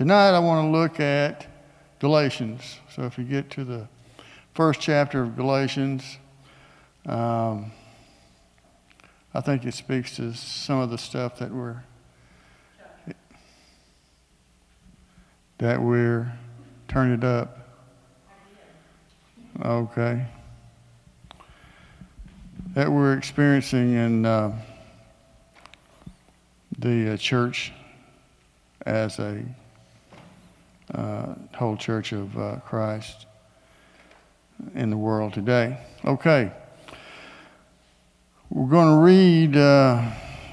Tonight, I want to look at Galatians. So if you get to the first chapter of Galatians, um, I think it speaks to some of the stuff that we're that we're turn it up. Okay. That we're experiencing in uh, the uh, church as a uh, whole church of uh, Christ in the world today. Okay. We're going to read uh,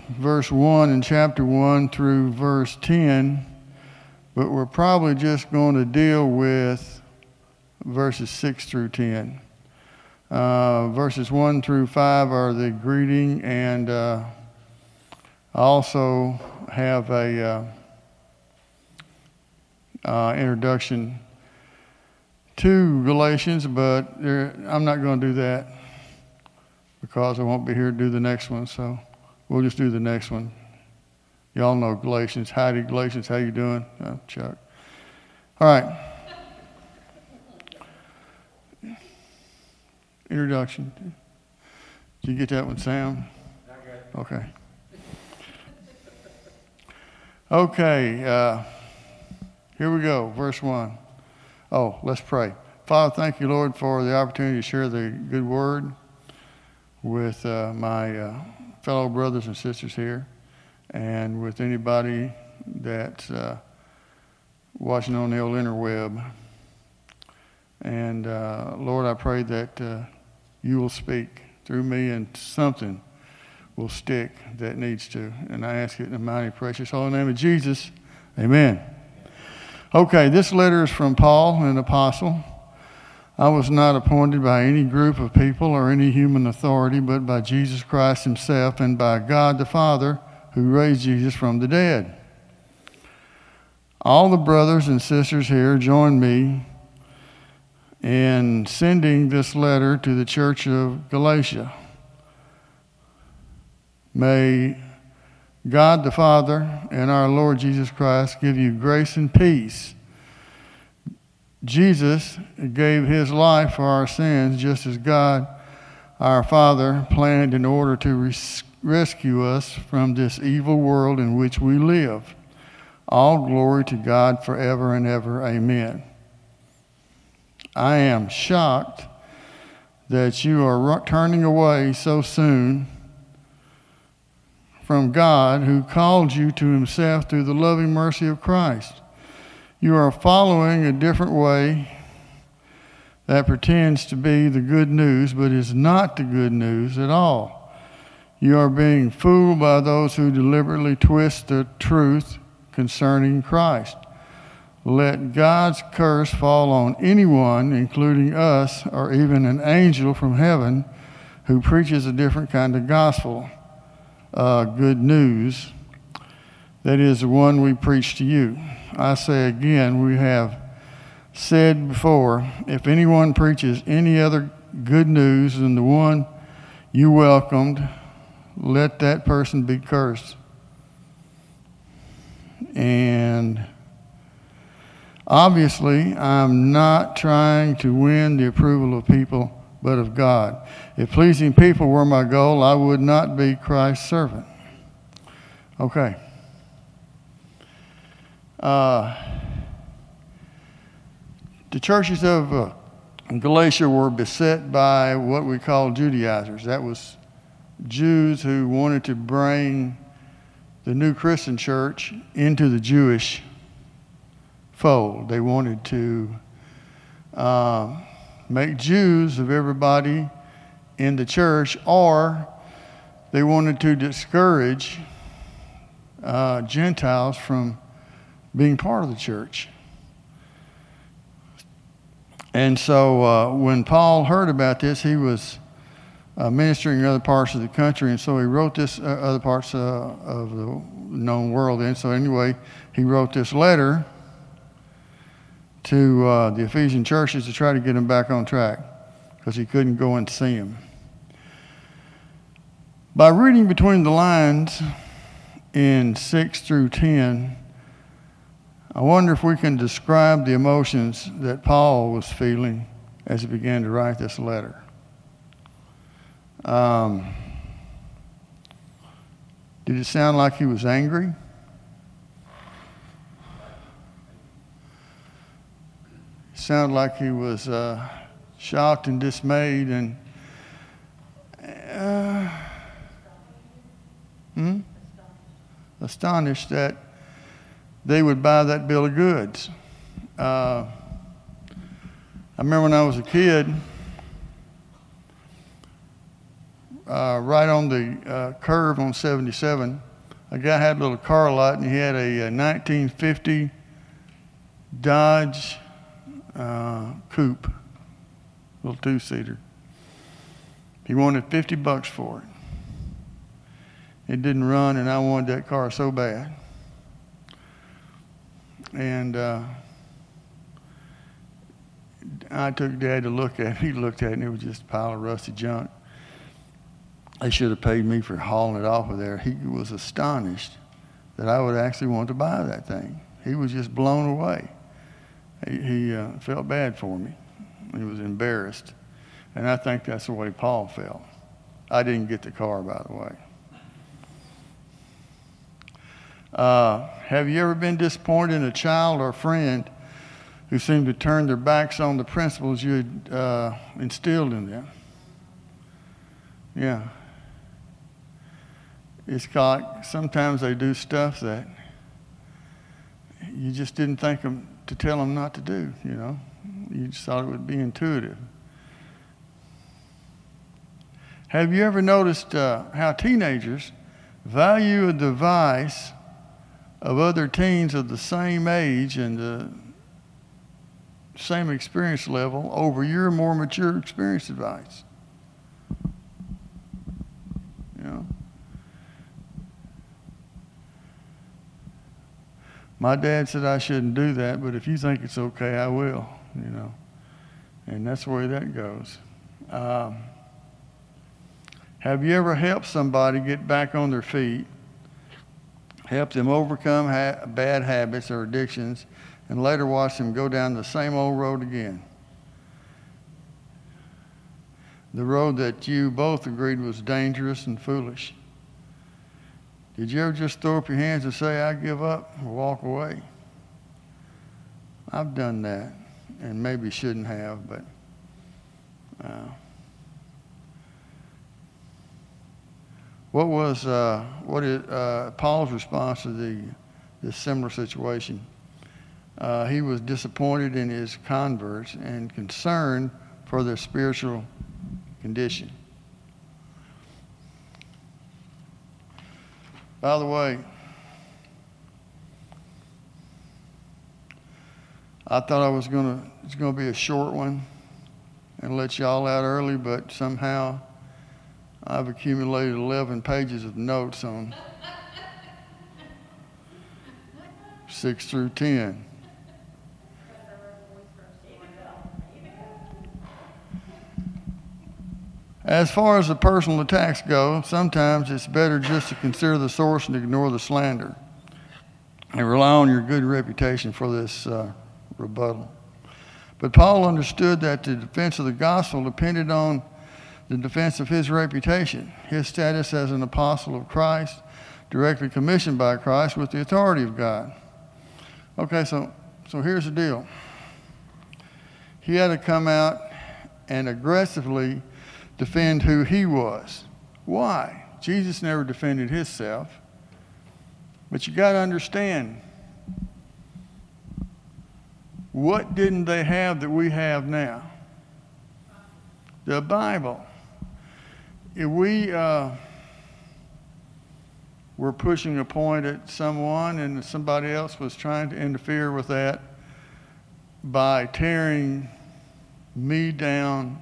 verse 1 in chapter 1 through verse 10, but we're probably just going to deal with verses 6 through 10. Uh, verses 1 through 5 are the greeting, and uh, I also have a uh, introduction to Galatians, but I'm not going to do that because I won't be here to do the next one. So we'll just do the next one. Y'all know Galatians. Howdy, Galatians. How you doing, uh, Chuck? All right. Introduction. Did you get that one, Sam? Okay. Okay. Uh, here we go, verse 1. Oh, let's pray. Father, thank you, Lord, for the opportunity to share the good word with uh, my uh, fellow brothers and sisters here and with anybody that's uh, watching on the old interweb. And uh, Lord, I pray that uh, you will speak through me and something will stick that needs to. And I ask it in the mighty, precious, holy name of Jesus. Amen. Okay, this letter is from Paul, an apostle. I was not appointed by any group of people or any human authority, but by Jesus Christ Himself and by God the Father who raised Jesus from the dead. All the brothers and sisters here join me in sending this letter to the church of Galatia. May God the Father and our Lord Jesus Christ give you grace and peace. Jesus gave his life for our sins just as God, our Father, planned in order to res- rescue us from this evil world in which we live. All glory to God forever and ever. Amen. I am shocked that you are turning away so soon from God who called you to himself through the loving mercy of Christ. You are following a different way that pretends to be the good news, but is not the good news at all. You are being fooled by those who deliberately twist the truth concerning Christ. Let God's curse fall on anyone, including us, or even an angel from heaven who preaches a different kind of gospel uh, good news. That is the one we preach to you. I say again, we have said before if anyone preaches any other good news than the one you welcomed, let that person be cursed. And obviously, I'm not trying to win the approval of people but of God. If pleasing people were my goal, I would not be Christ's servant. Okay. Uh, the churches of uh, Galatia were beset by what we call Judaizers. That was Jews who wanted to bring the new Christian church into the Jewish fold. They wanted to. Uh, make Jews of everybody in the church, or they wanted to discourage uh, Gentiles from being part of the church. And so uh, when Paul heard about this, he was uh, ministering in other parts of the country, and so he wrote this, uh, other parts uh, of the known world. And so, anyway, he wrote this letter to uh, the Ephesian churches to try to get them back on track because he couldn't go and see them. By reading between the lines in 6 through 10, I wonder if we can describe the emotions that Paul was feeling as he began to write this letter. Um, did it sound like he was angry? Sounded like he was uh, shocked and dismayed and uh, hmm? astonished that they would buy that bill of goods. Uh, I remember when I was a kid, uh, right on the uh, curve on 77, a guy had a little car lot and he had a, a 1950 Dodge uh, coupe, little two seater. He wanted 50 bucks for it. It didn't run, and I wanted that car so bad. And uh, I took Dad to look at it. He looked at it, and it was just a pile of rusty junk. They should have paid me for hauling it off of there. He was astonished that I would actually want to buy that thing. He was just blown away. He, he uh, felt bad for me. He was embarrassed. And I think that's the way Paul felt. I didn't get the car, by the way. Uh, have you ever been disappointed in a child or a friend who seemed to turn their backs on the principles you had uh, instilled in them? Yeah. It's like sometimes they do stuff that you just didn't think them to tell them not to do, you know. You just thought it would be intuitive. Have you ever noticed uh, how teenagers value a device of other teens of the same age and the same experience level over your more mature experience advice. My dad said I shouldn't do that, but if you think it's okay, I will, you know. And that's the way that goes. Um, have you ever helped somebody get back on their feet help them overcome ha- bad habits or addictions, and later watch them go down the same old road again. The road that you both agreed was dangerous and foolish. Did you ever just throw up your hands and say, I give up, or walk away? I've done that, and maybe shouldn't have, but. Uh, What was uh, what is, uh, Paul's response to the this similar situation? Uh, he was disappointed in his converts and concerned for their spiritual condition. By the way, I thought I was gonna it's gonna be a short one and let y'all out early, but somehow I've accumulated 11 pages of notes on 6 through 10. As far as the personal attacks go, sometimes it's better just to consider the source and ignore the slander and rely on your good reputation for this uh, rebuttal. But Paul understood that the defense of the gospel depended on the defense of his reputation, his status as an apostle of Christ, directly commissioned by Christ with the authority of God. Okay, so, so here's the deal. He had to come out and aggressively defend who he was. Why? Jesus never defended himself. But you got to understand what didn't they have that we have now? The Bible if we uh, were pushing a point at someone and somebody else was trying to interfere with that by tearing me down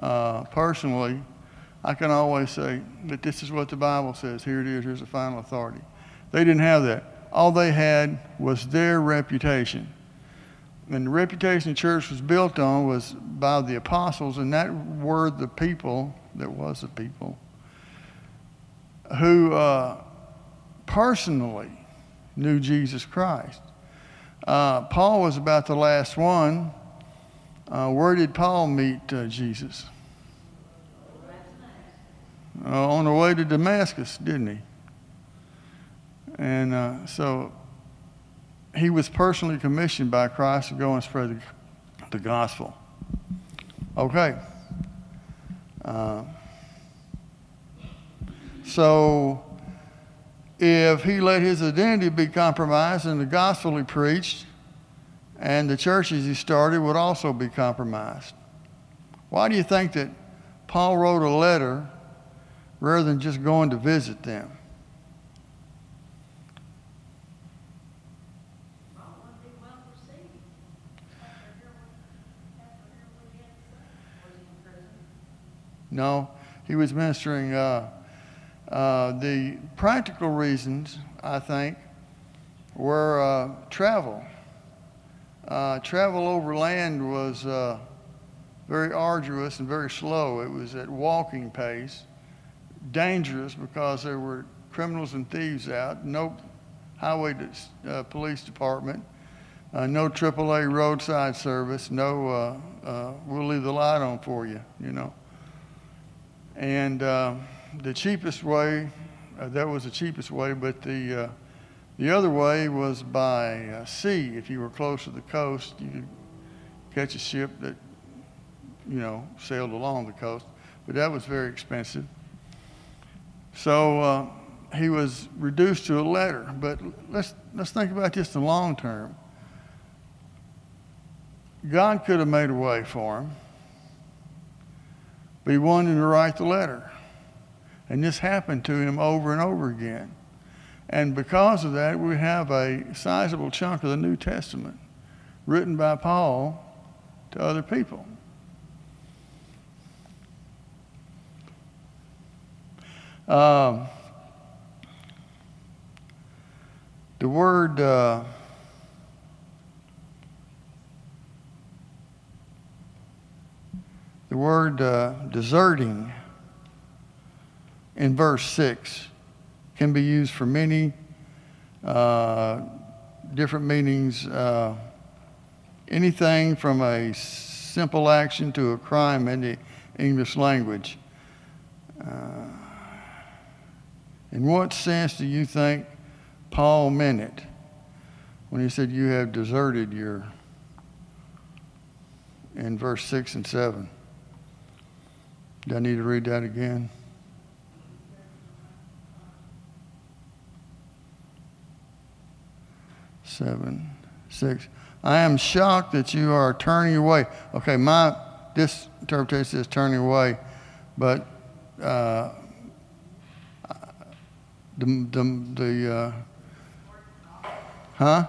uh, personally, I can always say that this is what the Bible says. Here it is. Here's the final authority. They didn't have that. All they had was their reputation. And the reputation the church was built on was by the apostles, and that were the people there was a people who uh, personally knew Jesus Christ. Uh, Paul was about the last one. Uh, where did Paul meet uh, Jesus? Uh, on the way to Damascus, didn't he? And uh, so he was personally commissioned by Christ to go and spread the, the gospel. Okay. Uh, so if he let his identity be compromised and the gospel he preached and the churches he started would also be compromised. Why do you think that Paul wrote a letter rather than just going to visit them? No, he was ministering. Uh, uh, the practical reasons, I think, were uh, travel. Uh, travel over land was uh, very arduous and very slow. It was at walking pace, dangerous because there were criminals and thieves out, no highway uh, police department, no AAA roadside service, no we'll leave the light on for you, you know. And uh, the cheapest way, uh, that was the cheapest way, but the, uh, the other way was by uh, sea. If you were close to the coast, you could catch a ship that, you know, sailed along the coast. But that was very expensive. So uh, he was reduced to a letter. But let's, let's think about this in the long term. God could have made a way for him but he wanted to write the letter. And this happened to him over and over again. And because of that, we have a sizable chunk of the New Testament written by Paul to other people. Um, the word uh, The word uh, deserting in verse 6 can be used for many uh, different meanings. Uh, anything from a simple action to a crime in the English language. Uh, in what sense do you think Paul meant it when he said, You have deserted your, in verse 6 and 7? Do I need to read that again? Seven, six. I am shocked that you are turning away. Okay, my this interpretation is turning away, but uh, the the, the uh, huh?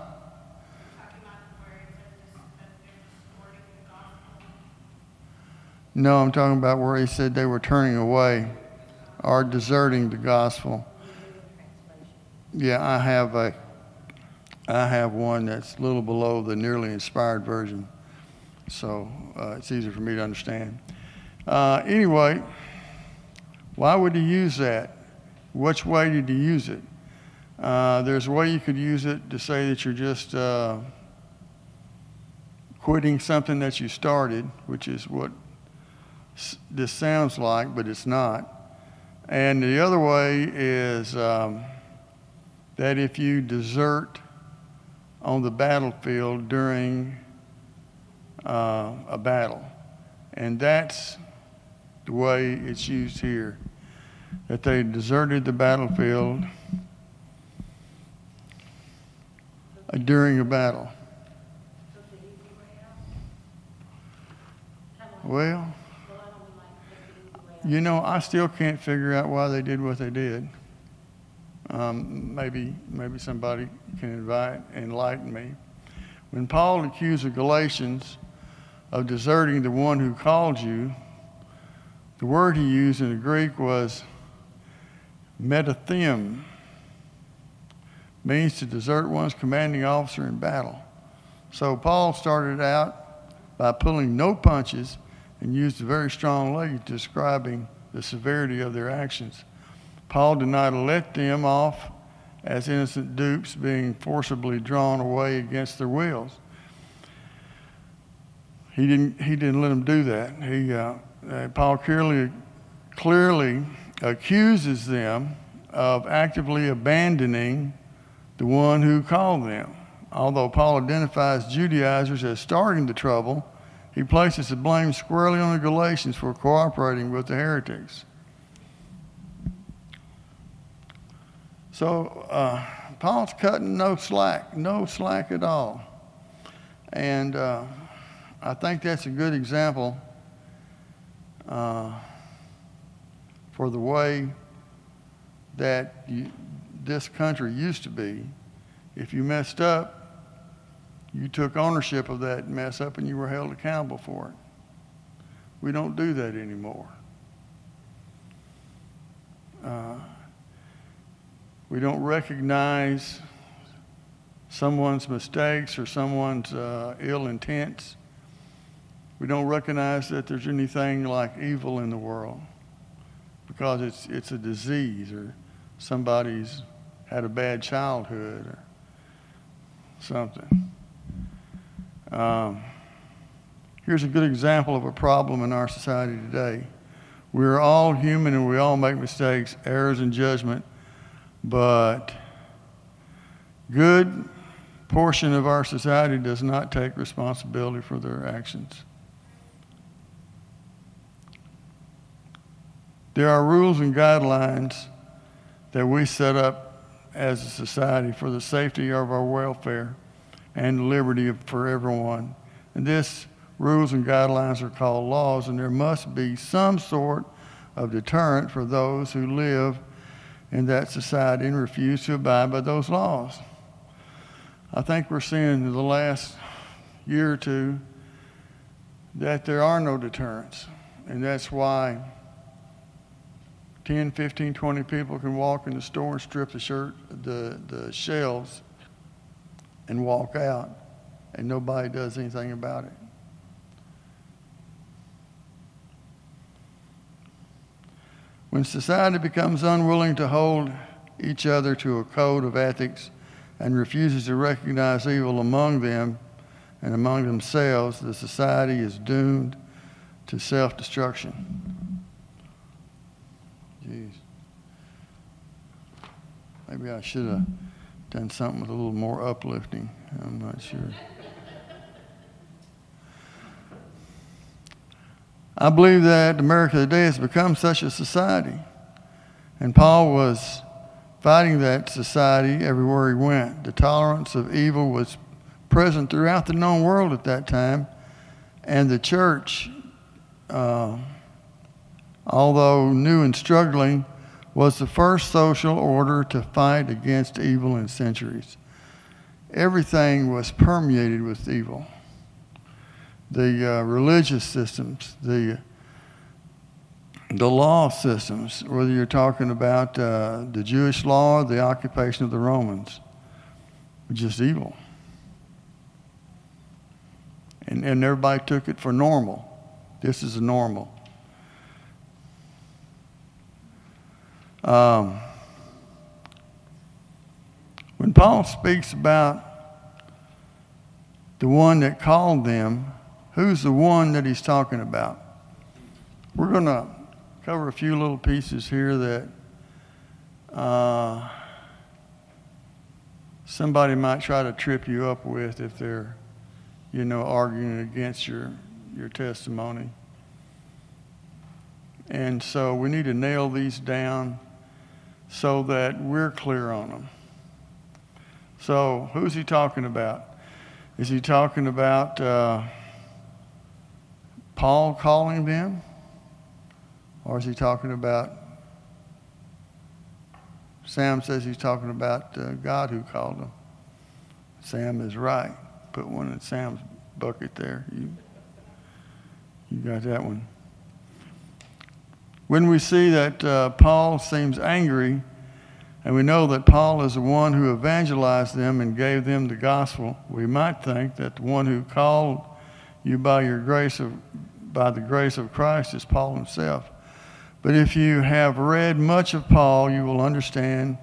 No, I'm talking about where he said they were turning away or deserting the gospel. Yeah, I have a I have one that's a little below the nearly inspired version, so uh, it's easier for me to understand. Uh, anyway, why would he use that? Which way did he use it? Uh, there's a way you could use it to say that you're just uh, quitting something that you started, which is what this sounds like, but it's not. And the other way is um, that if you desert on the battlefield during uh, a battle, and that's the way it's used here, that they deserted the battlefield during a battle. Well, you know, I still can't figure out why they did what they did. Um, maybe, maybe somebody can invite, enlighten me. When Paul accused the Galatians of deserting the one who called you, the word he used in the Greek was metathem, means to desert one's commanding officer in battle. So Paul started out by pulling no punches and used a very strong language describing the severity of their actions. Paul did not let them off as innocent dupes being forcibly drawn away against their wills. He didn't, he didn't let them do that. He, uh, uh, Paul clearly, clearly accuses them of actively abandoning the one who called them. Although Paul identifies Judaizers as starting the trouble, he places the blame squarely on the Galatians for cooperating with the heretics. So uh, Paul's cutting no slack, no slack at all. And uh, I think that's a good example uh, for the way that you, this country used to be. If you messed up, you took ownership of that mess up and you were held accountable for it. We don't do that anymore. Uh, we don't recognize someone's mistakes or someone's uh, ill intents. We don't recognize that there's anything like evil in the world because it's, it's a disease or somebody's had a bad childhood or something. Um, here's a good example of a problem in our society today. We're all human and we all make mistakes, errors in judgment, but good portion of our society does not take responsibility for their actions. There are rules and guidelines that we set up as a society for the safety of our welfare and liberty for everyone. And this rules and guidelines are called laws, and there must be some sort of deterrent for those who live in that society and refuse to abide by those laws. I think we're seeing in the last year or two that there are no deterrents, and that's why 10, 15, 20 people can walk in the store and strip the shirt, the, the shelves and walk out, and nobody does anything about it. When society becomes unwilling to hold each other to a code of ethics and refuses to recognize evil among them and among themselves, the society is doomed to self destruction. Jeez. Maybe I should have done something with a little more uplifting. I'm not sure. I believe that America today has become such a society. And Paul was fighting that society everywhere he went. The tolerance of evil was present throughout the known world at that time. And the church, uh, although new and struggling, was the first social order to fight against evil in centuries. Everything was permeated with evil. The uh, religious systems, the the law systems, whether you're talking about uh, the Jewish law or the occupation of the Romans, were just evil. And, and everybody took it for normal. This is normal. Um, when Paul speaks about the one that called them, who's the one that he's talking about? We're going to cover a few little pieces here that uh, somebody might try to trip you up with if they're, you know, arguing against your, your testimony. And so we need to nail these down so that we're clear on them. So, who's he talking about? Is he talking about uh, Paul calling them? Or is he talking about, Sam says he's talking about uh, God who called them. Sam is right. Put one in Sam's bucket there. You, you got that one. When we see that uh, Paul seems angry, and we know that Paul is the one who evangelized them and gave them the gospel, we might think that the one who called you by your grace of by the grace of Christ is Paul himself. But if you have read much of Paul, you will understand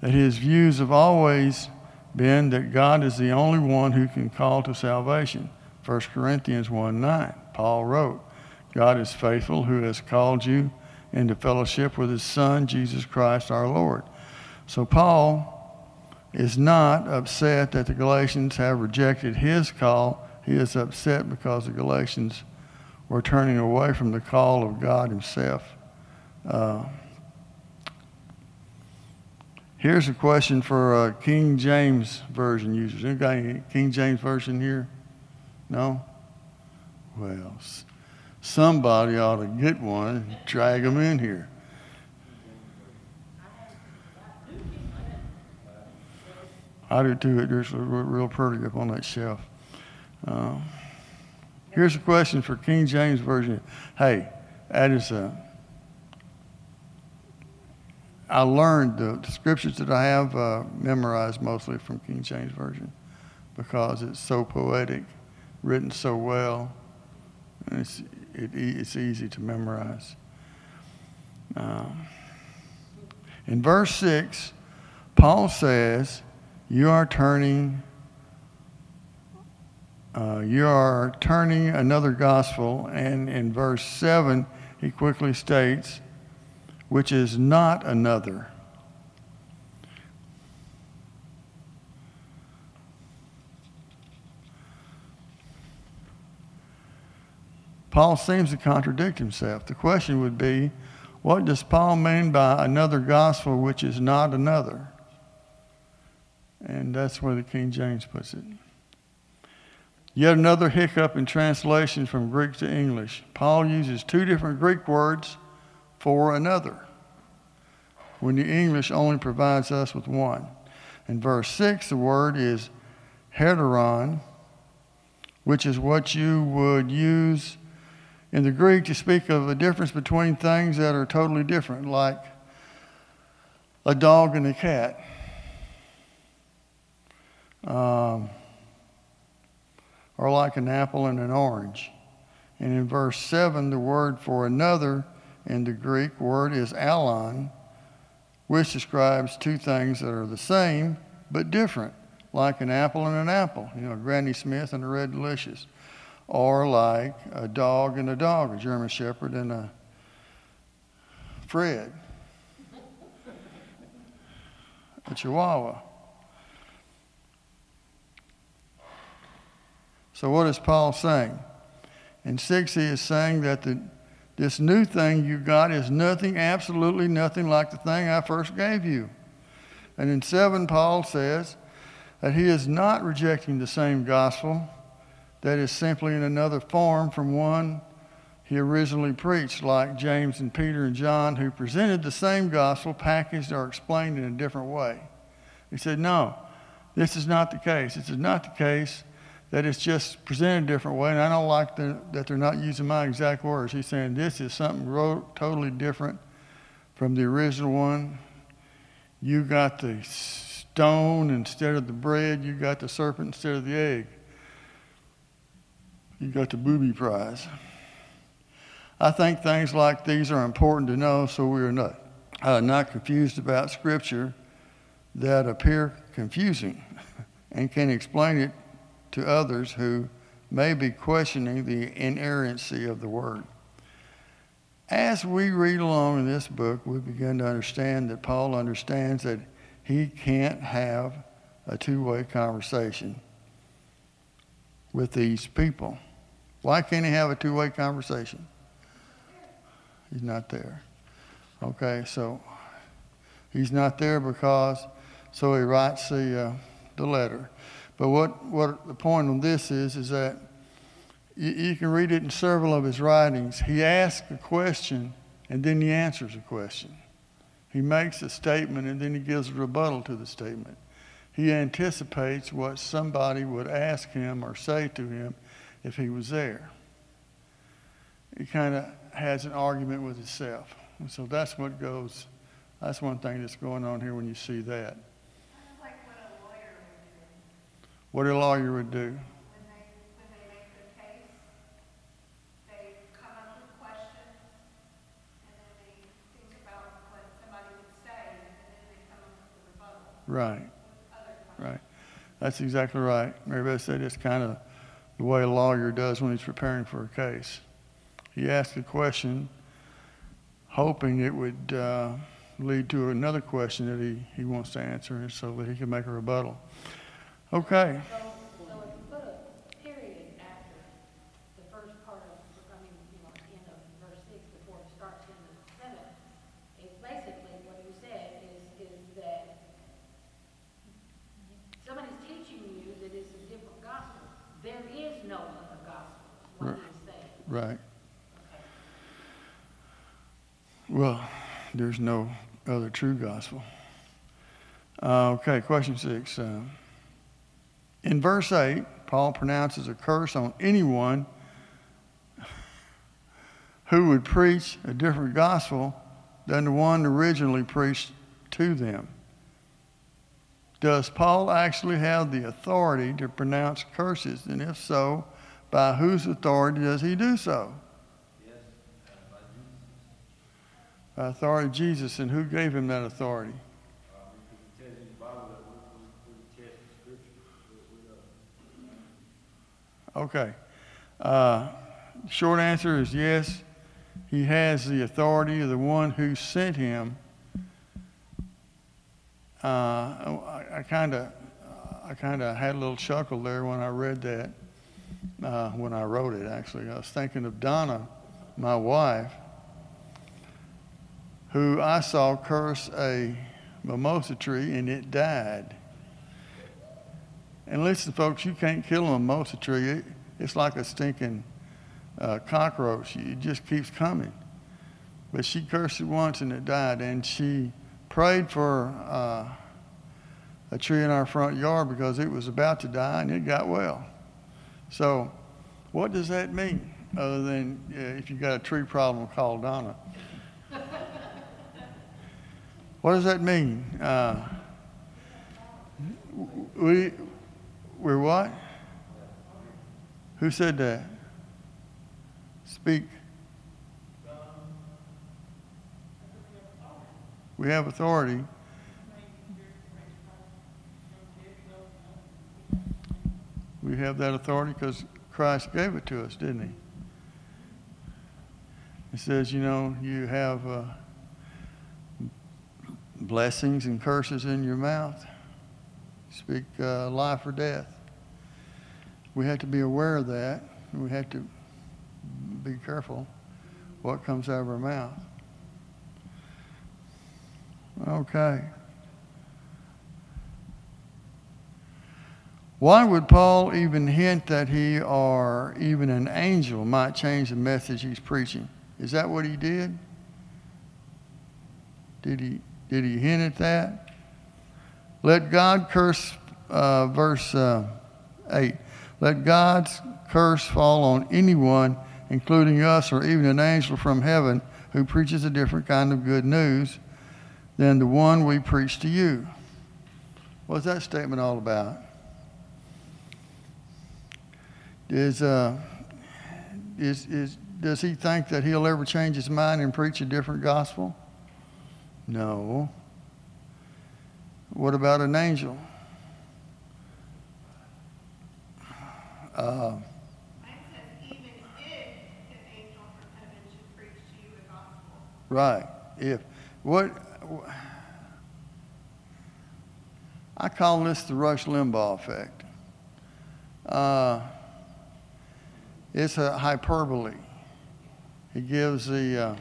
that his views have always been that God is the only one who can call to salvation. 1 Corinthians 1 9, Paul wrote, God is faithful who has called you into fellowship with his Son, Jesus Christ our Lord. So Paul is not upset that the Galatians have rejected his call. He is upset because the Galatians were turning away from the call of God himself. Uh, here's a question for uh, King James Version users. Anybody King James Version here? No? Well, somebody ought to get one and drag them in here. I do too. It's real pretty up on that shelf. Um, here's a question for King James Version. Hey, that is a. I learned the, the scriptures that I have uh, memorized mostly from King James Version because it's so poetic, written so well, and it's, it, it's easy to memorize. Um, in verse 6, Paul says, you are turning uh, you are turning another gospel and in verse 7 he quickly states which is not another Paul seems to contradict himself. The question would be what does Paul mean by another gospel which is not another? And that's where the King James puts it. Yet another hiccup in translation from Greek to English. Paul uses two different Greek words for another, when the English only provides us with one. In verse 6, the word is heteron, which is what you would use in the Greek to speak of a difference between things that are totally different, like a dog and a cat. Um, or like an apple and an orange. And in verse 7, the word for another in the Greek word is alon, which describes two things that are the same but different, like an apple and an apple, you know, Granny Smith and a Red Delicious, or like a dog and a dog, a German Shepherd and a Fred, a Chihuahua. So, what is Paul saying? In 6, he is saying that the, this new thing you got is nothing, absolutely nothing like the thing I first gave you. And in 7, Paul says that he is not rejecting the same gospel, that is simply in another form from one he originally preached, like James and Peter and John, who presented the same gospel packaged or explained in a different way. He said, No, this is not the case. This is not the case that it's just presented a different way. And I don't like the, that they're not using my exact words. He's saying this is something totally different from the original one. You got the stone instead of the bread, you got the serpent instead of the egg. You got the booby prize. I think things like these are important to know so we are not, uh, not confused about Scripture that appear confusing and can explain it to others who may be questioning the inerrancy of the Word. As we read along in this book, we begin to understand that Paul understands that he can't have a two way conversation with these people. Why can't he have a two way conversation? He's not there. Okay, so he's not there because, so he writes the, uh, the letter. But what, what the point on this is, is that you, you can read it in several of his writings. He asks a question and then he answers a question. He makes a statement and then he gives a rebuttal to the statement. He anticipates what somebody would ask him or say to him if he was there. He kind of has an argument with himself. And so that's what goes, that's one thing that's going on here when you see that. What a lawyer would do. Right. Right. That's exactly right. Mary Beth said it's kind of the way a lawyer does when he's preparing for a case. He asks a question, hoping it would uh, lead to another question that he, he wants to answer so that he can make a rebuttal. Okay. So, so if you put a period after the first part of, I mean, you know, end of verse six before it starts in the seventh, it's basically what you said is, is that somebody's teaching you that it's a different gospel. There is no other gospel, is what he's saying. Right. Well, there's no other true gospel. Uh, okay, question six. Uh, in verse 8, Paul pronounces a curse on anyone who would preach a different gospel than the one originally preached to them. Does Paul actually have the authority to pronounce curses? And if so, by whose authority does he do so? Uh, by authority of Jesus. And who gave him that authority? Okay. Uh, short answer is yes. He has the authority of the one who sent him. Uh, I kind of, I kind of had a little chuckle there when I read that. Uh, when I wrote it, actually, I was thinking of Donna, my wife, who I saw curse a mimosa tree and it died. And listen, folks, you can't kill a mimosa tree. It, it's like a stinking uh, cockroach. It just keeps coming. But she cursed it once and it died. And she prayed for uh, a tree in our front yard because it was about to die and it got well. So, what does that mean other than uh, if you got a tree problem, call Donna? what does that mean? Uh, we, we're what? Who said that? Speak. We have authority. We have that authority because Christ gave it to us, didn't he? He says, you know, you have uh, blessings and curses in your mouth. Speak uh, life or death. We have to be aware of that. We have to be careful what comes out of our mouth. Okay. Why would Paul even hint that he or even an angel might change the message he's preaching? Is that what he did? Did he, did he hint at that? Let God curse, uh, verse uh, 8. Let God's curse fall on anyone, including us or even an angel from heaven, who preaches a different kind of good news than the one we preach to you. What's that statement all about? Is, uh, is, is, does he think that he'll ever change his mind and preach a different gospel? No. What about an angel? Uh, right. If what I call this the Rush Limbaugh effect. Uh, it's a hyperbole. He gives the uh,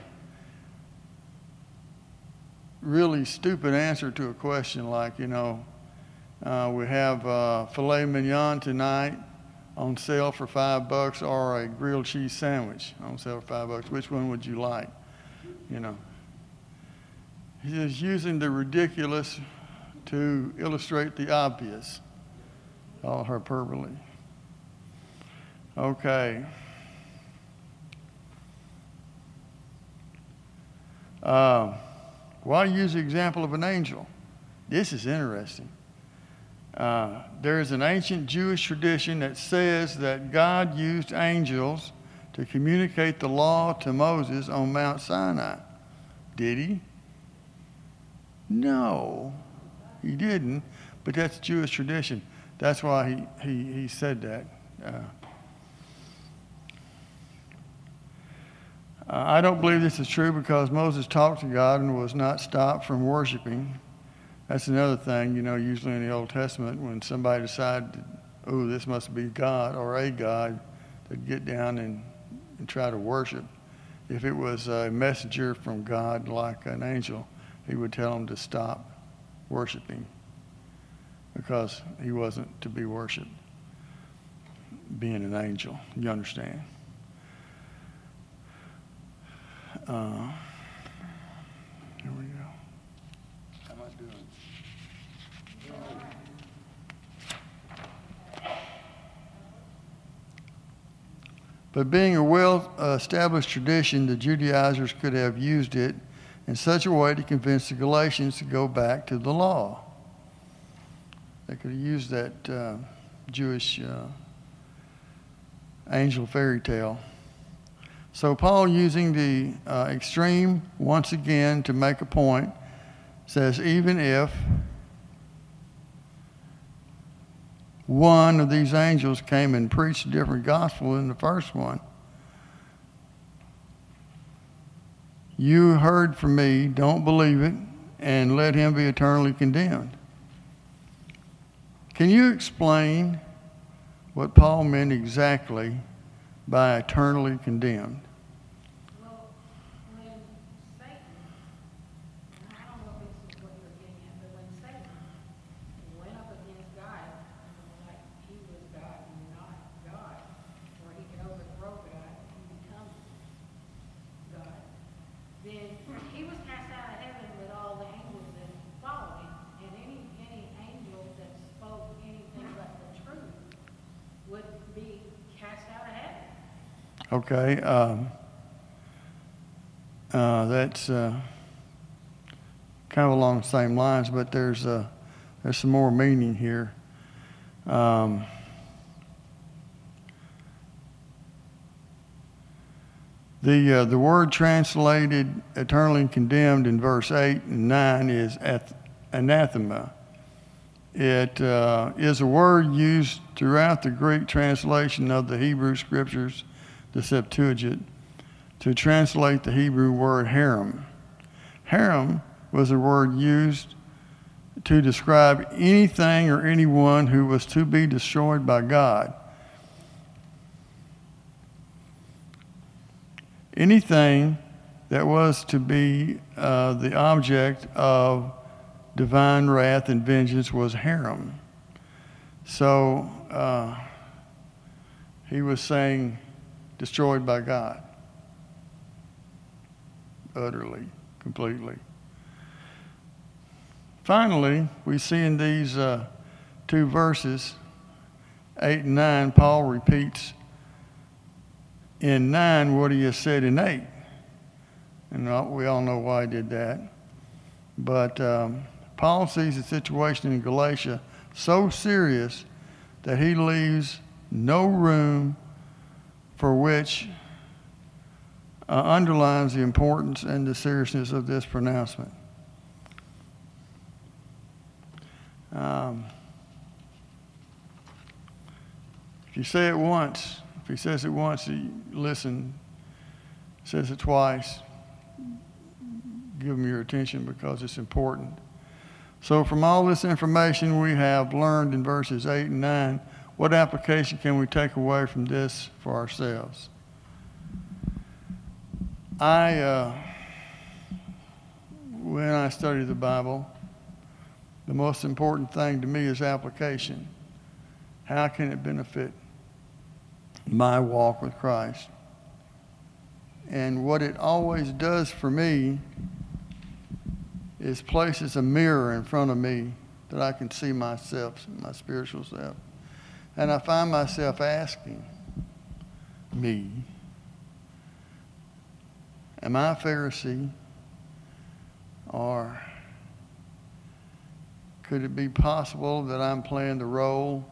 really stupid answer to a question like, you know, uh, we have uh, filet mignon tonight on sale for five bucks or a grilled cheese sandwich on sale for five bucks. Which one would you like? You know. He's using the ridiculous to illustrate the obvious. All hyperbole. Okay. Uh, why use the example of an angel? This is interesting. Uh, there is an ancient Jewish tradition that says that God used angels to communicate the law to Moses on Mount Sinai. Did he? No. He didn't, but that's Jewish tradition. That's why he, he, he said that. Uh, I don't believe this is true because Moses talked to God and was not stopped from worshiping. That's another thing, you know, usually in the Old Testament, when somebody decided, oh, this must be God or a God, they'd get down and, and try to worship. If it was a messenger from God, like an angel, he would tell them to stop worshiping because he wasn't to be worshiped, being an angel. You understand? Uh, here we go. How am I doing? But being a well established tradition, the Judaizers could have used it in such a way to convince the Galatians to go back to the law. They could have used that uh, Jewish uh, angel fairy tale. So, Paul, using the uh, extreme once again to make a point, says, even if one of these angels came and preached a different gospel than the first one, you heard from me, don't believe it, and let him be eternally condemned. Can you explain what Paul meant exactly by eternally condemned? Well, when Satan, and I don't know if this is what you're getting at, but when Satan went up against God, like he was God and not God, or he could overthrow God and become God, then he was cast out of heaven with all the angels that followed him. And any, any angel that spoke anything but the truth would be cast out of heaven. Okay. Um, uh, that's uh, kind of along the same lines, but there's uh, there's some more meaning here. Um, the uh, the word translated eternally condemned in verse eight and nine is ath- anathema. It uh, is a word used throughout the Greek translation of the Hebrew scriptures, the Septuagint, to translate the Hebrew word herem. Herem was a word used to describe anything or anyone who was to be destroyed by God. Anything that was to be uh, the object of divine wrath and vengeance was herem. So uh, he was saying, destroyed by God, utterly, completely. Finally, we see in these uh, two verses, 8 and 9, Paul repeats in 9 what he has said in 8. And we all know why he did that. But um, Paul sees the situation in Galatia so serious that he leaves no room for which uh, underlines the importance and the seriousness of this pronouncement. Um, if you say it once, if he says it once, you listen. Says it twice, give him your attention because it's important. So, from all this information we have learned in verses 8 and 9, what application can we take away from this for ourselves? I, uh, when I study the Bible, the most important thing to me is application. How can it benefit my walk with Christ? And what it always does for me is places a mirror in front of me that I can see myself, my spiritual self. And I find myself asking me, Am I a Pharisee? Or could it be possible that I'm playing the role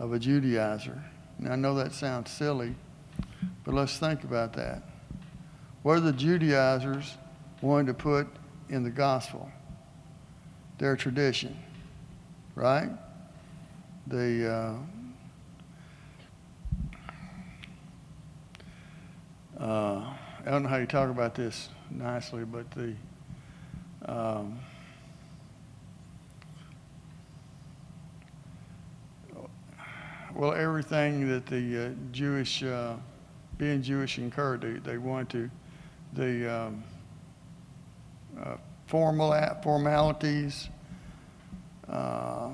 of a Judaizer? Now, I know that sounds silly, but let's think about that. What are the Judaizers wanting to put in the gospel? Their tradition. right? The uh, uh, I don't know how you talk about this nicely, but the um, well, everything that the uh, Jewish, uh, being Jewish incurred, they, they want to, the um, uh, formal formalities, uh,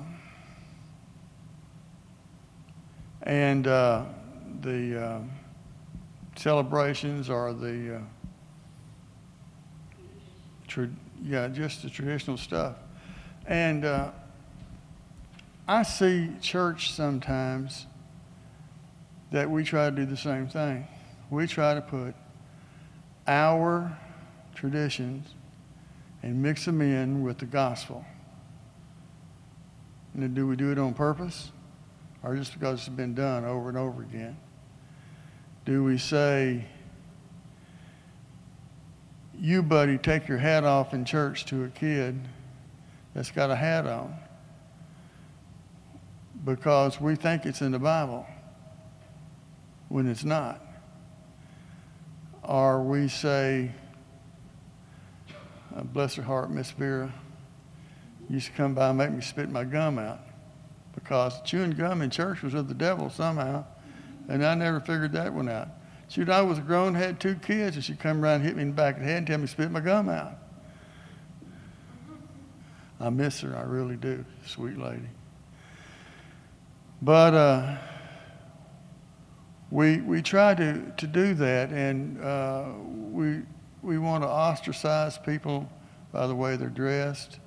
and uh, the uh, celebrations or the, uh, tra- yeah, just the traditional stuff. And uh, I see church sometimes that we try to do the same thing. We try to put our traditions and mix them in with the gospel. And do we do it on purpose or just because it's been done over and over again? Do we say, you, buddy, take your hat off in church to a kid that's got a hat on? because we think it's in the Bible when it's not. Or we say, uh, bless her heart, Miss Vera used to come by and make me spit my gum out because chewing gum in church was of the devil somehow, and I never figured that one out. Shoot, I was grown, had two kids, and she'd come around and hit me in the back of the head and tell me to spit my gum out. I miss her, I really do, sweet lady. But uh, we, we try to, to do that, and uh, we, we want to ostracize people by the way they're dressed,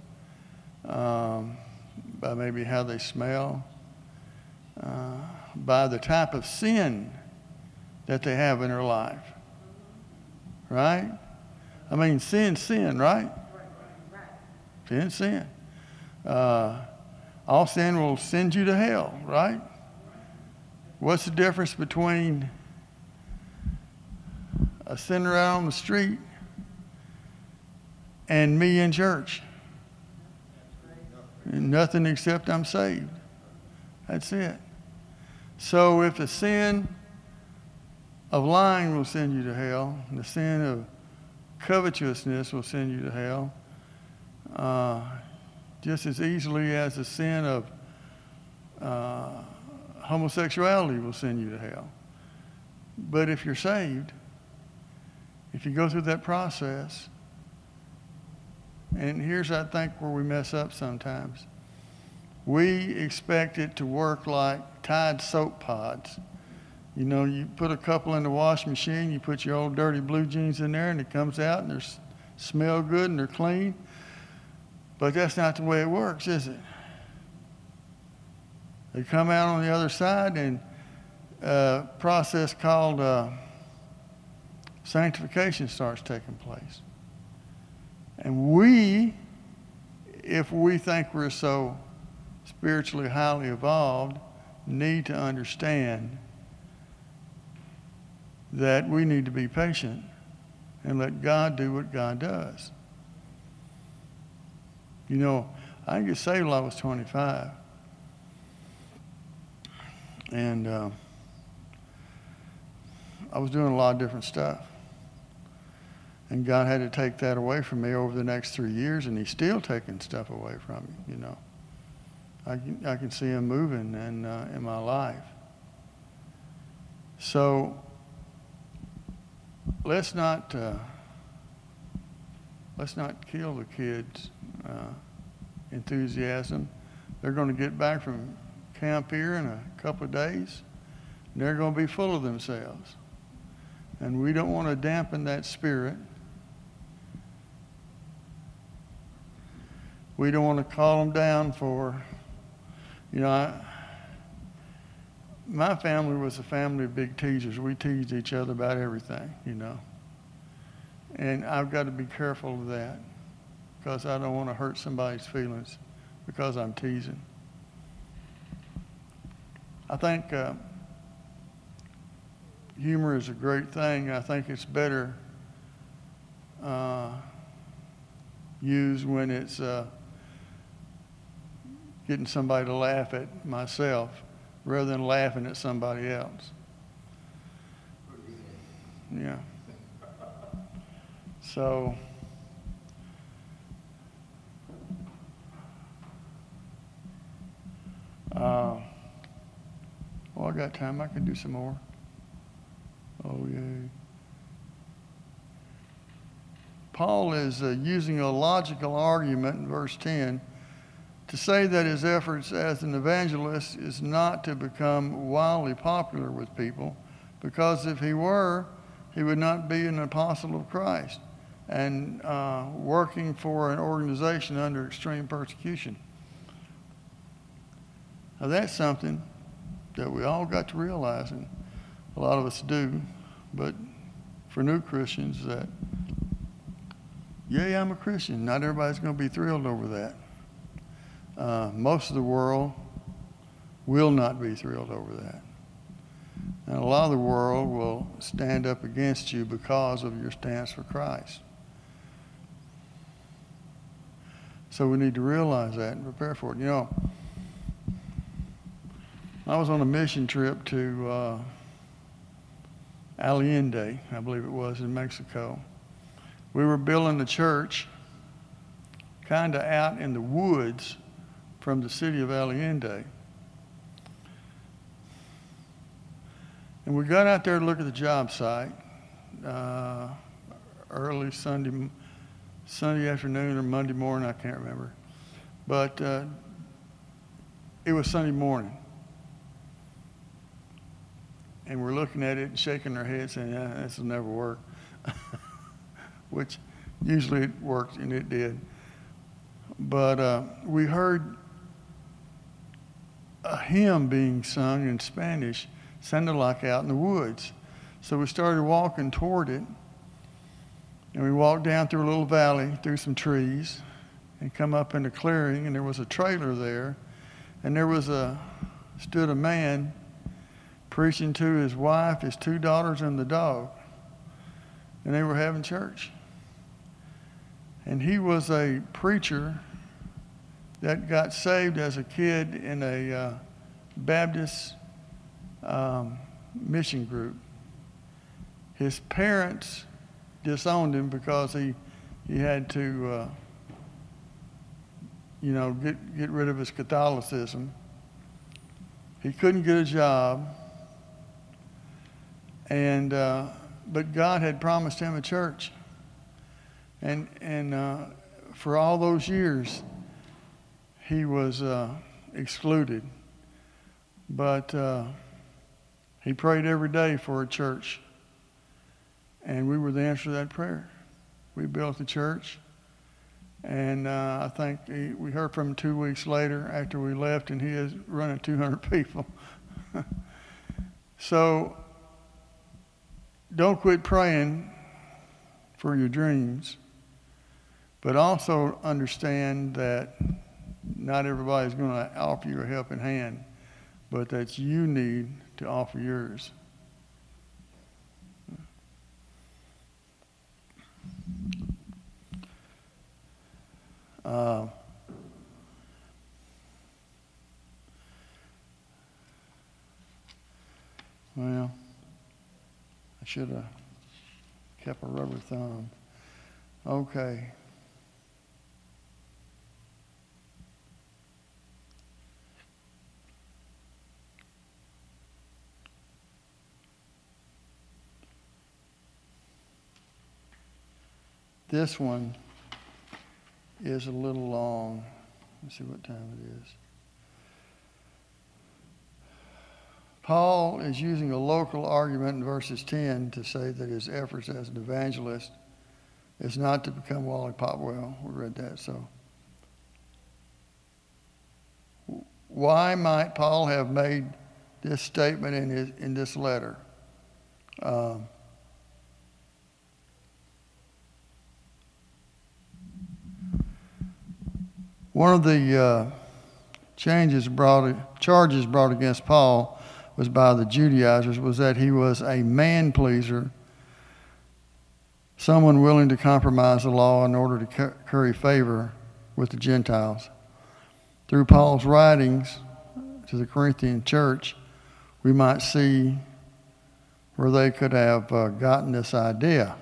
um, by maybe how they smell, uh, by the type of sin that they have in their life. Right? I mean, sin, sin, right? Sin, sin. Uh, all sin will send you to hell, right? What's the difference between a sinner out on the street and me in church? Nothing except I'm saved. That's it. So if the sin of lying will send you to hell, the sin of covetousness will send you to hell, uh, just as easily as the sin of uh, homosexuality will send you to hell. But if you're saved, if you go through that process, and here's, I think, where we mess up sometimes. We expect it to work like Tide soap pods. You know, you put a couple in the washing machine, you put your old dirty blue jeans in there, and it comes out and they smell good and they're clean. But that's not the way it works, is it? They come out on the other side and a uh, process called uh, sanctification starts taking place. And we, if we think we're so spiritually highly evolved, need to understand that we need to be patient and let God do what God does. You know, I didn't get saved when I was 25. And uh, I was doing a lot of different stuff. And God had to take that away from me over the next three years, and He's still taking stuff away from me, you know. I can, I can see Him moving in, uh, in my life. So let's not, uh, let's not kill the kids uh, enthusiasm. They're going to get back from camp here in a couple of days. And they're going to be full of themselves. And we don't want to dampen that spirit. We don't want to call them down for, you know, I, my family was a family of big teasers. We teased each other about everything, you know. And I've got to be careful of that because I don't want to hurt somebody's feelings because I'm teasing. I think uh, humor is a great thing. I think it's better uh, used when it's uh, getting somebody to laugh at myself rather than laughing at somebody else. Yeah. So, uh, well, I got time. I can do some more. Oh, yay. Paul is uh, using a logical argument in verse 10 to say that his efforts as an evangelist is not to become wildly popular with people, because if he were, he would not be an apostle of Christ and uh, working for an organization under extreme persecution. Now, that's something that we all got to realize, and a lot of us do, but for new Christians, that, yeah, I'm a Christian. Not everybody's going to be thrilled over that. Uh, most of the world will not be thrilled over that. And a lot of the world will stand up against you because of your stance for Christ. So we need to realize that and prepare for it. You know, I was on a mission trip to uh, Allende, I believe it was, in Mexico. We were building a church kind of out in the woods from the city of Allende. And we got out there to look at the job site uh, early Sunday, Sunday afternoon or Monday morning, I can't remember. But uh, it was Sunday morning. And we're looking at it and shaking our heads saying, yeah, this will never work. Which usually it worked, and it did. But uh, we heard a hymn being sung in Spanish sounded like out in the woods. So we started walking toward it. And we walked down through a little valley, through some trees, and come up in a clearing, and there was a trailer there. And there was a, stood a man preaching to his wife, his two daughters, and the dog. And they were having church. And he was a preacher that got saved as a kid in a uh, Baptist um, mission group. His parents disowned him because he, he had to, uh, you know, get, get rid of his Catholicism. He couldn't get a job. And, uh, but God had promised him a church. And, and uh, for all those years, he was uh, excluded. But uh, he prayed every day for a church. And we were the answer to that prayer. We built the church. And uh, I think he, we heard from him two weeks later after we left, and he is running 200 people. so don't quit praying for your dreams, but also understand that not everybody's going to offer you a helping hand, but that you need to offer yours. Uh, well, I should have kept a rubber thumb. Okay. This one is a little long. Let's see what time it is. Paul is using a local argument in verses 10 to say that his efforts as an evangelist is not to become Wally Popwell. We read that, so. Why might Paul have made this statement in, his, in this letter? Um, One of the uh, changes brought, charges brought against Paul was by the Judaizers was that he was a man pleaser, someone willing to compromise the law in order to curry favor with the Gentiles. through Paul's writings to the Corinthian church, we might see where they could have uh, gotten this idea.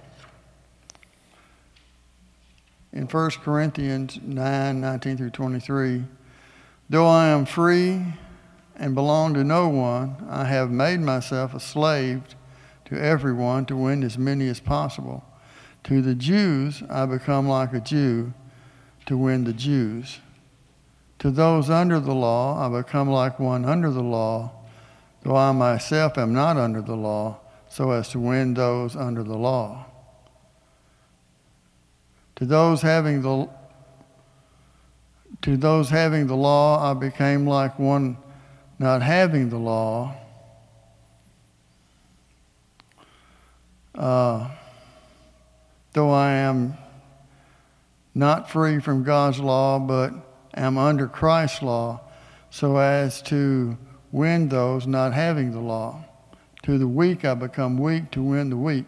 In 1 Corinthians 9 19 through 23, though I am free and belong to no one, I have made myself a slave to everyone to win as many as possible. To the Jews, I become like a Jew to win the Jews. To those under the law, I become like one under the law, though I myself am not under the law, so as to win those under the law. To those having the to those having the law, I became like one not having the law. Uh, though I am not free from God's law, but am under Christ's law, so as to win those not having the law. To the weak I become weak to win the weak.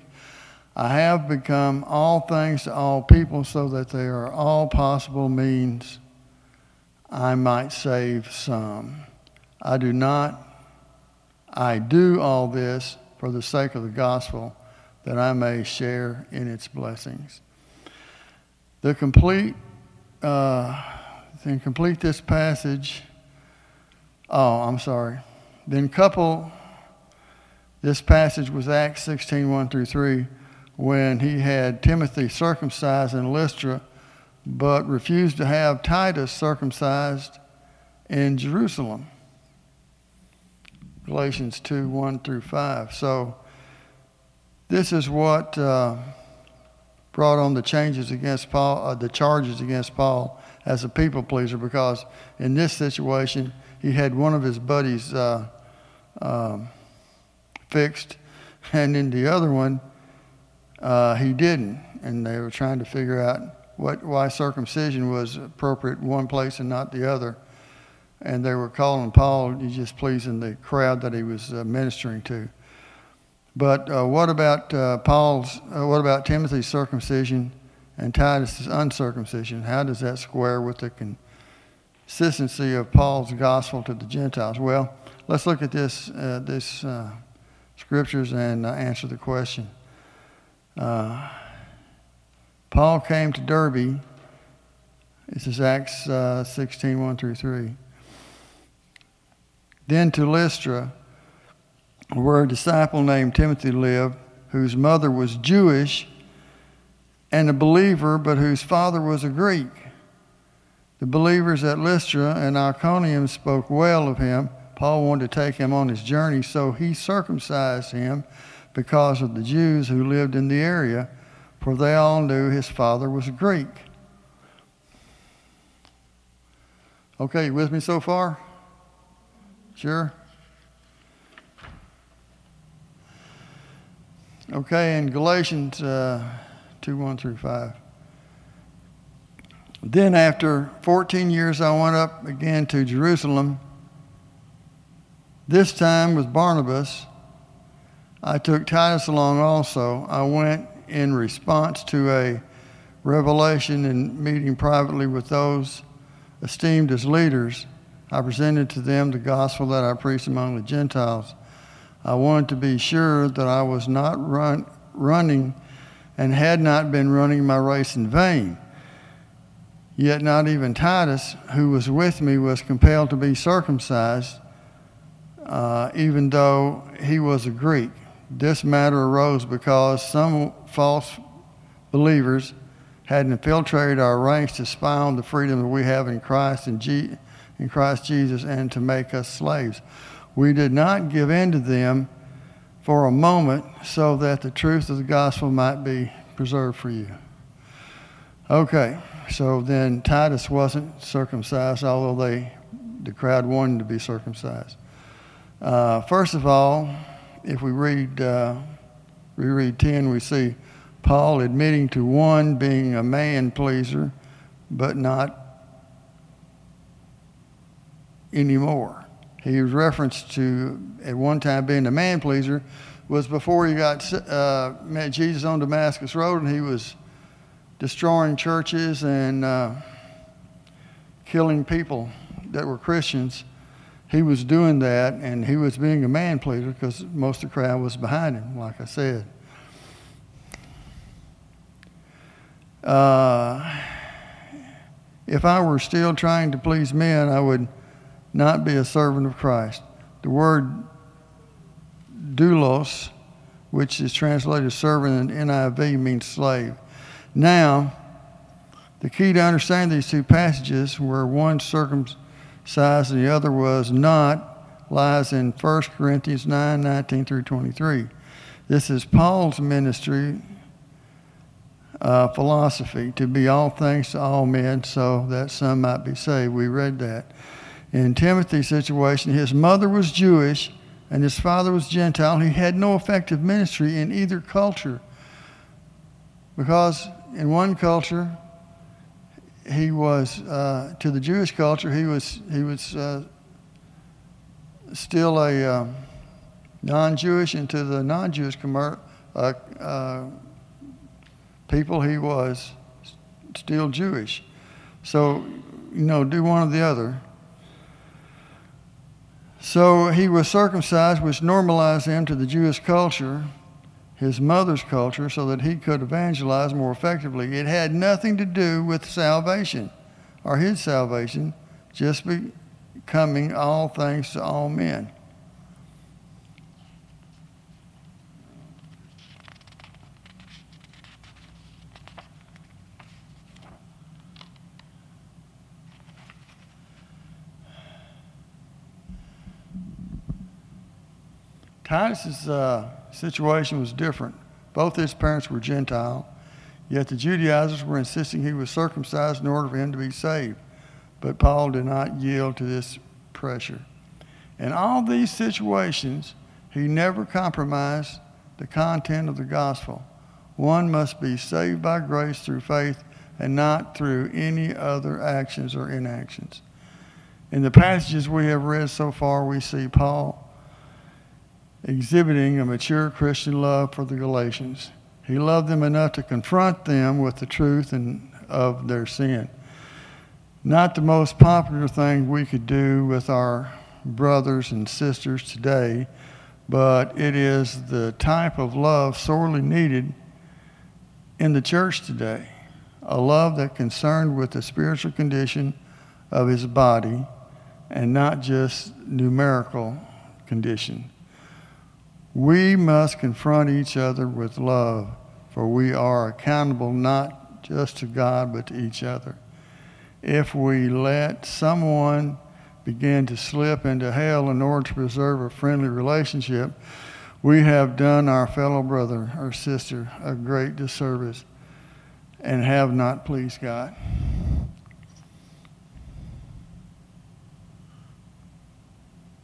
I have become all things to all people so that there are all possible means I might save some. I do not, I do all this for the sake of the gospel that I may share in its blessings. The complete, uh, then complete this passage. Oh, I'm sorry. Then couple this passage with Acts 16, 1 through 3, when he had Timothy circumcised in Lystra, but refused to have Titus circumcised in Jerusalem. Galatians 2, 1 through 5. So this is what uh, brought on the changes against Paul, uh, the charges against Paul as a people pleaser, because in this situation, he had one of his buddies uh, um, fixed, and in the other one, uh, he didn't. And they were trying to figure out what, why circumcision was appropriate one place and not the other. And they were calling Paul, he's just pleasing the crowd that he was uh, ministering to. But uh, what about uh, Paul's, uh, what about Timothy's circumcision and Titus's uncircumcision? How does that square with the consistency of Paul's gospel to the Gentiles? Well, let's look at this, uh, this uh, scriptures and answer the question. Uh, Paul came to Derbe. This is Acts uh, 16, 1 through 3. Then to Lystra where a disciple named Timothy lived, whose mother was Jewish and a believer, but whose father was a Greek. The believers at Lystra and Iconium spoke well of him. Paul wanted to take him on his journey, so he circumcised him because of the Jews who lived in the area, for they all knew his father was Greek. Okay, you with me so far? Sure? Okay, in Galatians uh, 2 1 through 5. Then, after 14 years, I went up again to Jerusalem, this time with Barnabas. I took Titus along also. I went in response to a revelation and meeting privately with those esteemed as leaders. I presented to them the gospel that I preached among the Gentiles I wanted to be sure that I was not run, running and had not been running my race in vain. Yet not even Titus, who was with me, was compelled to be circumcised, uh, even though he was a Greek. This matter arose because some false believers had infiltrated our ranks to spy on the freedom that we have in Christ and G- in Christ Jesus and to make us slaves. We did not give in to them for a moment so that the truth of the gospel might be preserved for you. Okay, so then Titus wasn't circumcised, although they, the crowd wanted to be circumcised. Uh, first of all, if we read, uh, we read 10, we see Paul admitting to one being a man pleaser, but not anymore. He was referenced to at one time being a man pleaser was before he got uh, met Jesus on Damascus Road and he was destroying churches and uh, killing people that were Christians, he was doing that and he was being a man pleaser because most of the crowd was behind him, like I said. Uh, if I were still trying to please men, I would not be a servant of Christ. The word doulos, which is translated servant in NIV, means slave. Now, the key to understand these two passages, where one circumcised and the other was not, lies in 1 Corinthians 9 19 through 23. This is Paul's ministry uh, philosophy to be all things to all men so that some might be saved. We read that. In Timothy's situation, his mother was Jewish and his father was Gentile. He had no effective ministry in either culture because in one culture, he was uh, to the Jewish culture. He was he was uh, still a uh, non-Jewish, and to the non-Jewish commer- uh, uh, people, he was still Jewish. So, you know, do one or the other. So he was circumcised, which normalized him to the Jewish culture, his mother's culture, so that he could evangelize more effectively. It had nothing to do with salvation or his salvation, just becoming all things to all men. Titus's uh, situation was different. Both his parents were Gentile, yet the Judaizers were insisting he was circumcised in order for him to be saved. But Paul did not yield to this pressure. In all these situations, he never compromised the content of the gospel. One must be saved by grace through faith and not through any other actions or inactions. In the passages we have read so far, we see Paul exhibiting a mature Christian love for the Galatians. He loved them enough to confront them with the truth and of their sin. Not the most popular thing we could do with our brothers and sisters today, but it is the type of love sorely needed in the church today. A love that concerned with the spiritual condition of his body and not just numerical condition. We must confront each other with love, for we are accountable not just to God, but to each other. If we let someone begin to slip into hell in order to preserve a friendly relationship, we have done our fellow brother or sister a great disservice and have not pleased God.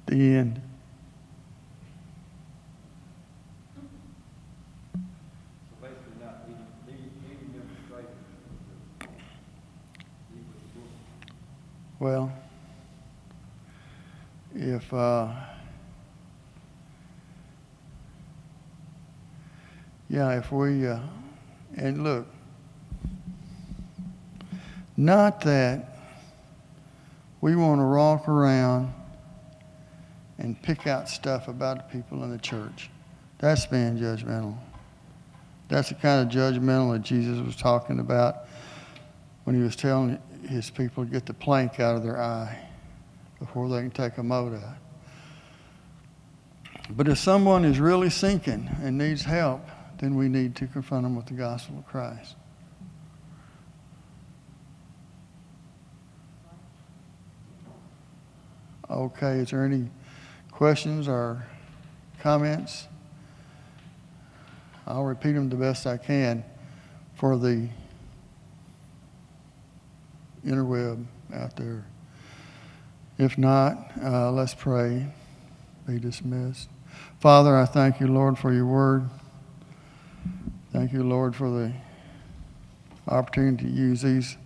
The end. Well, if uh, yeah, if we uh, and look, not that we want to walk around and pick out stuff about the people in the church. That's being judgmental. That's the kind of judgmental that Jesus was talking about when he was telling his people get the plank out of their eye before they can take a mote out. But if someone is really sinking and needs help, then we need to confront them with the gospel of Christ. Okay, is there any questions or comments? I'll repeat them the best I can for the interweb out there. If not, uh, let's pray. Be dismissed. Father, I thank you, Lord, for your word. Thank you, Lord, for the opportunity to use these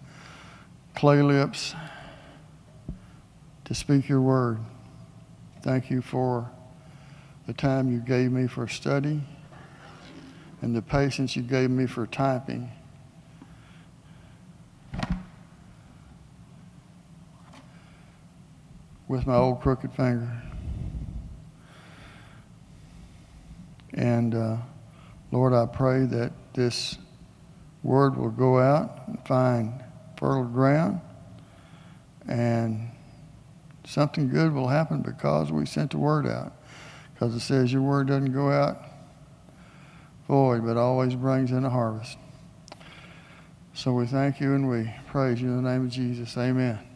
clay lips to speak your word. Thank you for the time you gave me for study and the patience you gave me for typing. With my old crooked finger. And uh, Lord, I pray that this word will go out and find fertile ground and something good will happen because we sent the word out. Because it says your word doesn't go out void, but always brings in a harvest. So we thank you and we praise you in the name of Jesus. Amen.